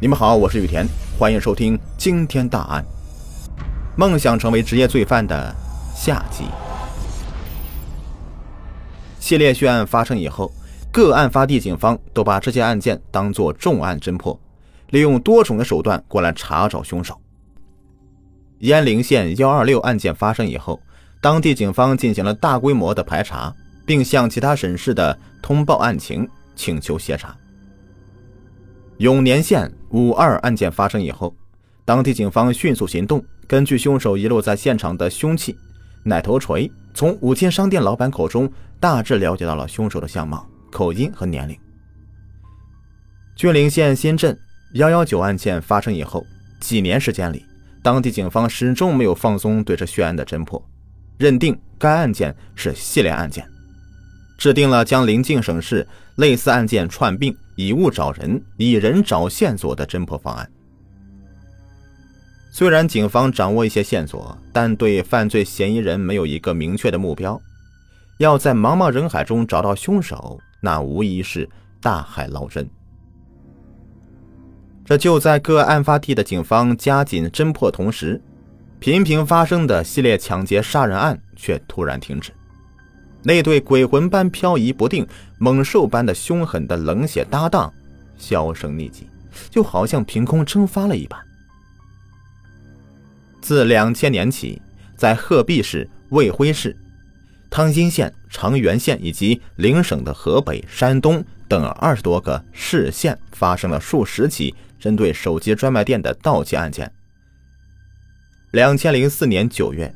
你们好，我是雨田，欢迎收听《惊天大案》。梦想成为职业罪犯的下集。系列血案发生以后，各案发地警方都把这些案件当作重案侦破，利用多种的手段过来查找凶手。鄢陵县幺二六案件发生以后，当地警方进行了大规模的排查，并向其他省市的通报案情，请求协查。永年县五二案件发生以后，当地警方迅速行动，根据凶手遗落在现场的凶器——奶头锤，从五金商店老板口中大致了解到了凶手的相貌、口音和年龄。峻陵县新镇幺幺九案件发生以后，几年时间里，当地警方始终没有放松对这血案的侦破，认定该案件是系列案件，制定了将邻近省市类似案件串并。以物找人，以人找线索的侦破方案。虽然警方掌握一些线索，但对犯罪嫌疑人没有一个明确的目标。要在茫茫人海中找到凶手，那无疑是大海捞针。这就在各案发地的警方加紧侦破同时，频频发生的系列抢劫杀人案却突然停止。那对鬼魂般飘移不定、猛兽般的凶狠的冷血搭档，销声匿迹，就好像凭空蒸发了一般。自两千年起，在鹤壁市、卫辉市、汤阴县、长垣县以及邻省的河北、山东等二十多个市县，发生了数十起针对手机专卖店的盗窃案件。两千零四年九月。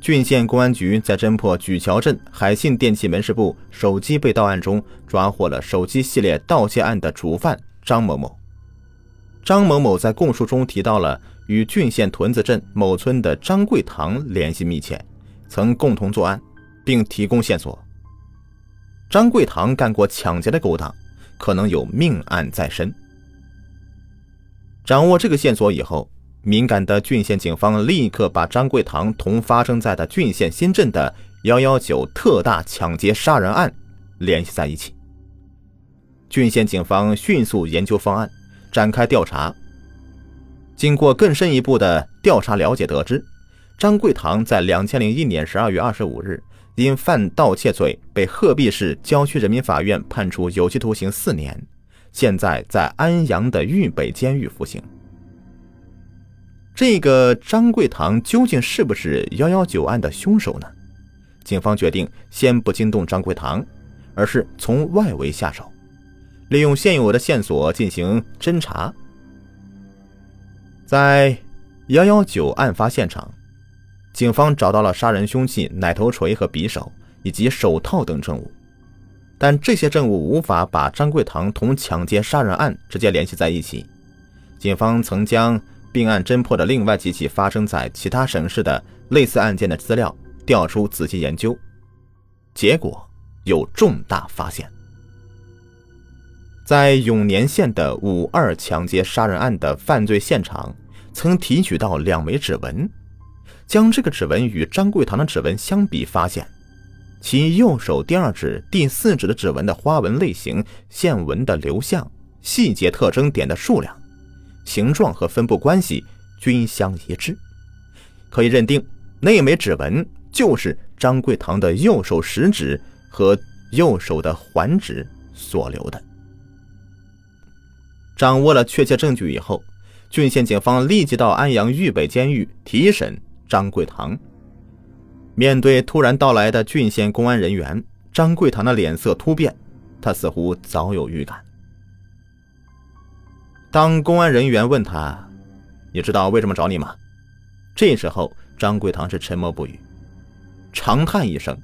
郡县公安局在侦破举桥镇海信电器门市部手机被盗案中，抓获了手机系列盗窃案的主犯张某某。张某某在供述中提到了与郡县屯子镇某村的张贵堂联系密切，曾共同作案，并提供线索。张贵堂干过抢劫的勾当，可能有命案在身。掌握这个线索以后。敏感的郡县警方立刻把张贵堂同发生在的郡县新镇的幺幺九特大抢劫杀人案联系在一起。郡县警方迅速研究方案，展开调查。经过更深一步的调查了解，得知张贵堂在两千零一年十二月二十五日因犯盗窃罪被鹤壁市郊区人民法院判处有期徒刑四年，现在在安阳的豫北监狱服刑。这个张贵堂究竟是不是幺幺九案的凶手呢？警方决定先不惊动张贵堂，而是从外围下手，利用现有的线索进行侦查。在幺幺九案发现场，警方找到了杀人凶器奶头锤和匕首以及手套等证物，但这些证物无法把张贵堂同抢劫杀人案直接联系在一起。警方曾将。并案侦破的另外几起发生在其他省市的类似案件的资料调出仔细研究，结果有重大发现。在永年县的五二抢劫杀人案的犯罪现场，曾提取到两枚指纹，将这个指纹与张贵堂的指纹相比，发现其右手第二指、第四指的指纹的花纹类型、线纹的流向、细节特征点的数量。形状和分布关系均相一致，可以认定那枚指纹就是张贵堂的右手食指和右手的环指所留的。掌握了确切证据以后，郡县警方立即到安阳豫北监狱提审张贵堂。面对突然到来的郡县公安人员，张贵堂的脸色突变，他似乎早有预感。当公安人员问他：“你知道为什么找你吗？”这时候，张贵堂是沉默不语，长叹一声：“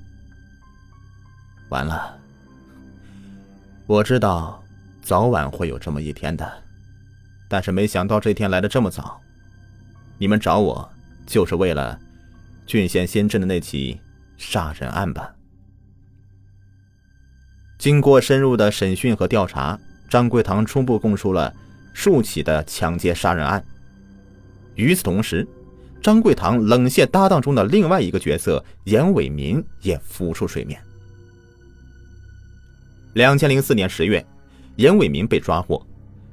完了，我知道早晚会有这么一天的，但是没想到这天来的这么早。你们找我就是为了郡县新镇的那起杀人案吧？”经过深入的审讯和调查，张贵堂初步供述了。数起的抢劫杀人案。与此同时，张贵堂冷血搭档中的另外一个角色严伟民也浮出水面。两千零四年十月，严伟民被抓获，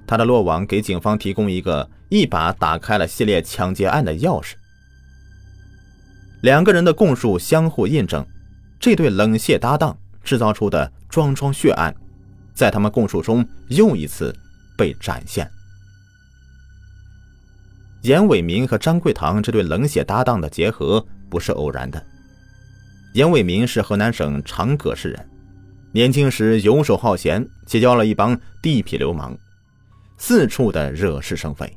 他的落网给警方提供一个一把打开了系列抢劫案的钥匙。两个人的供述相互印证，这对冷血搭档制造出的桩桩血案，在他们供述中又一次被展现。严伟民和张桂堂这对冷血搭档的结合不是偶然的。严伟民是河南省长葛市人，年轻时游手好闲，结交了一帮地痞流氓，四处的惹是生非。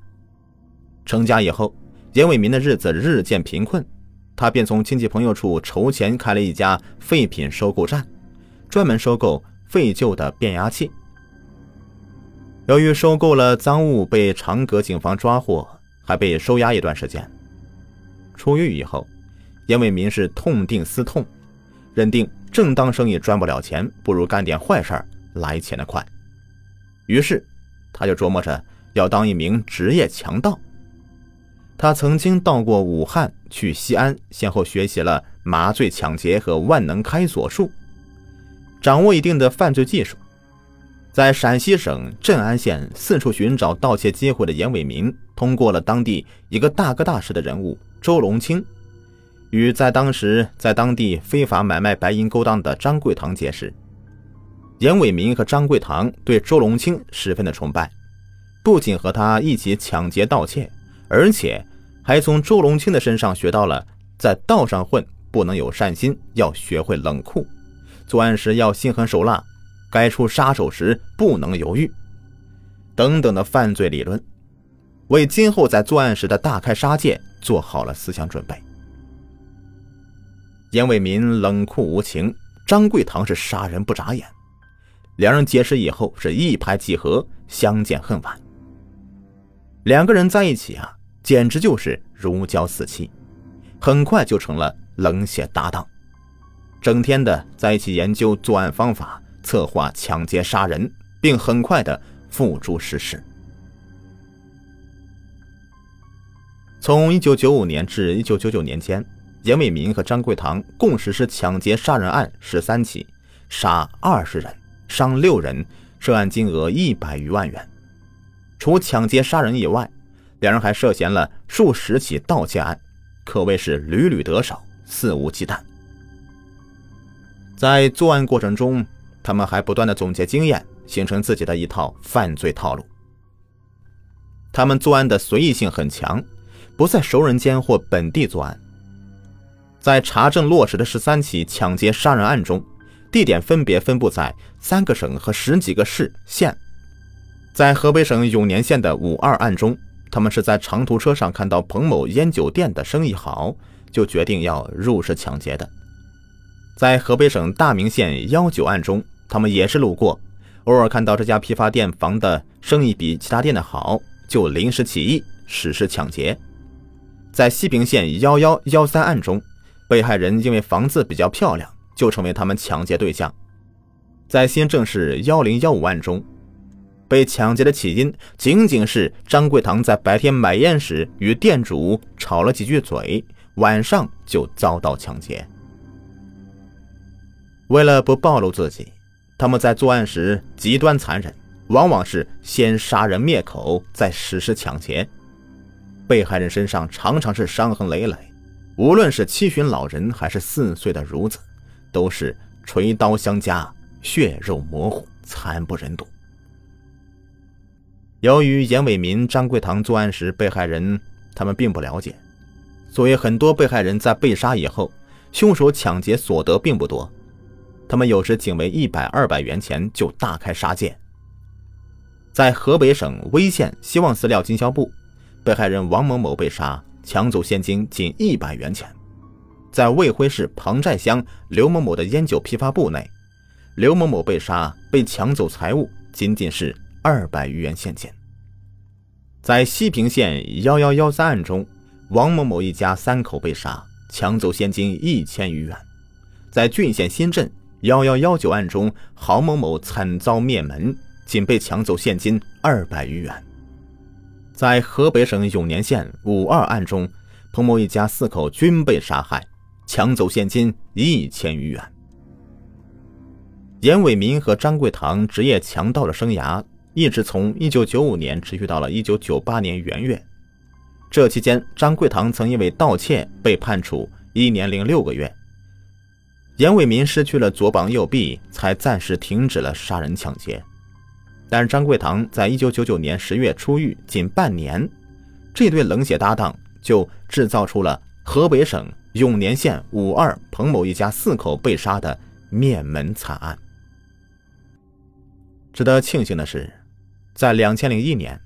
成家以后，严伟民的日子日渐贫困，他便从亲戚朋友处筹钱开了一家废品收购站，专门收购废旧的变压器。由于收购了赃物，被长葛警方抓获。还被收押一段时间。出狱以后，严伟民是痛定思痛，认定正当生意赚不了钱，不如干点坏事来钱的快。于是，他就琢磨着要当一名职业强盗。他曾经到过武汉，去西安，先后学习了麻醉抢劫和万能开锁术，掌握一定的犯罪技术。在陕西省镇安县四处寻找盗窃机会的严伟民，通过了当地一个大哥大式的人物周龙清，与在当时在当地非法买卖白银勾当的张桂堂结识。严伟民和张桂堂对周龙清十分的崇拜，不仅和他一起抢劫盗窃，而且还从周龙清的身上学到了在道上混不能有善心，要学会冷酷，作案时要心狠手辣。该出杀手时不能犹豫，等等的犯罪理论，为今后在作案时的大开杀戒做好了思想准备。严伟民冷酷无情，张桂堂是杀人不眨眼。两人结识以后是一拍即合，相见恨晚。两个人在一起啊，简直就是如胶似漆，很快就成了冷血搭档，整天的在一起研究作案方法。策划抢劫杀人，并很快的付诸实施。从一九九五年至一九九九年间，严伟民和张桂堂共实施抢劫杀人案十三起，杀二十人，伤六人，涉案金额一百余万元。除抢劫杀人以外，两人还涉嫌了数十起盗窃案，可谓是屡屡得手，肆无忌惮。在作案过程中，他们还不断的总结经验，形成自己的一套犯罪套路。他们作案的随意性很强，不在熟人间或本地作案。在查证落实的十三起抢劫杀人案中，地点分别分布在三个省和十几个市县。在河北省永年县的五二案中，他们是在长途车上看到彭某烟酒店的生意好，就决定要入室抢劫的。在河北省大名县幺九案中。他们也是路过，偶尔看到这家批发店房的生意比其他店的好，就临时起意实施抢劫。在西平县幺幺幺三案中，被害人因为房子比较漂亮，就成为他们抢劫对象。在新郑市幺零幺五案中，被抢劫的起因仅仅是张桂堂在白天买烟时与店主吵了几句嘴，晚上就遭到抢劫。为了不暴露自己。他们在作案时极端残忍，往往是先杀人灭口，再实施抢劫。被害人身上常常是伤痕累累，无论是七旬老人还是四岁的孺子，都是锤刀相加，血肉模糊，惨不忍睹。由于严伟民、张桂堂作案时被害人他们并不了解，所以很多被害人在被杀以后，凶手抢劫所得并不多。他们有时仅为一百、二百元钱就大开杀戒。在河北省威县希望饲料经销部，被害人王某某被杀，抢走现金仅一百元钱；在卫辉市庞寨乡刘某某的烟酒批发部内，刘某某被杀，被抢走财物仅仅是二百余元现金。在西平县幺幺幺三案中，王某某一家三口被杀，抢走现金一千余元。在浚县新镇。幺幺幺九案中，郝某某惨遭灭门，仅被抢走现金二百余元。在河北省永年县五二案中，彭某一家四口均被杀害，抢走现金一千余元。严伟民和张桂堂职业强盗的生涯一直从1995年持续到了1998年元月。这期间，张贵堂曾因为盗窃被判处一年零六个月。严伟民失去了左膀右臂，才暂时停止了杀人抢劫。但是张贵堂在1999年十月出狱，仅半年，这对冷血搭档就制造出了河北省永年县五二彭某一家四口被杀的灭门惨案。值得庆幸的是，在2001年。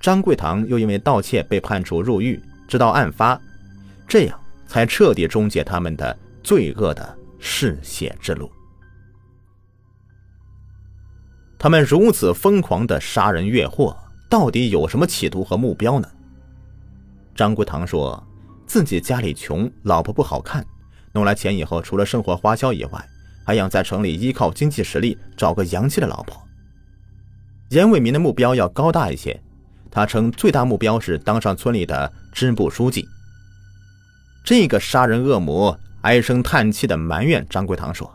张贵堂又因为盗窃被判处入狱，直到案发，这样才彻底终结他们的罪恶的嗜血之路。他们如此疯狂的杀人越货，到底有什么企图和目标呢？张国堂说自己家里穷，老婆不好看，弄来钱以后，除了生活花销以外，还想在城里依靠经济实力找个洋气的老婆。严伟民的目标要高大一些。他称最大目标是当上村里的支部书记。这个杀人恶魔唉声叹气的埋怨张贵堂说：“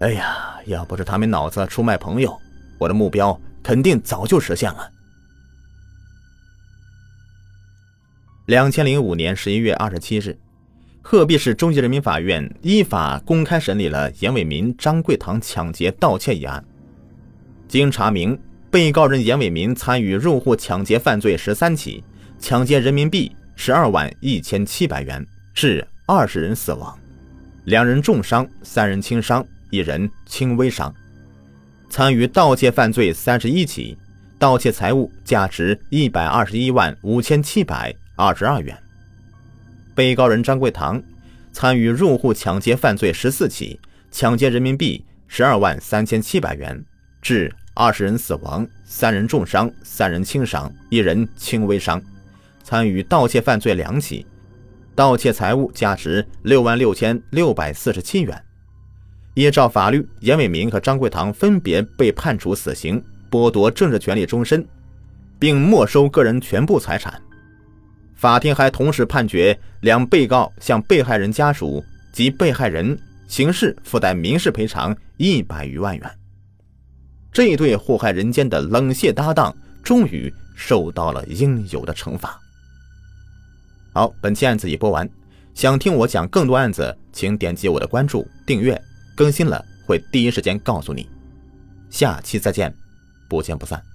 哎呀，要不是他没脑子出卖朋友，我的目标肯定早就实现了。”两千零五年十一月二十七日，鹤壁市中级人民法院依法公开审理了严伟民、张贵堂抢劫盗窃一案。经查明。被告人严伟民参与入户抢劫犯罪十三起，抢劫人民币十二万一千七百元，是二十人死亡，两人重伤，三人轻伤，一人轻微伤。参与盗窃犯罪三十一起，盗窃财物价值一百二十一万五千七百二十二元。被告人张贵堂参与入户抢劫犯罪十四起，抢劫人民币十二万三千七百元，致。二十人死亡，三人重伤，三人轻伤，一人轻微伤。参与盗窃犯罪两起，盗窃财物价值六万六千六百四十七元。依照法律，严伟民和张贵堂分别被判处死刑，剥夺政治权利终身，并没收个人全部财产。法庭还同时判决两被告向被害人家属及被害人刑事附带民事赔偿一百余万元。这一对祸害人间的冷血搭档，终于受到了应有的惩罚。好，本期案子已播完。想听我讲更多案子，请点击我的关注、订阅，更新了会第一时间告诉你。下期再见，不见不散。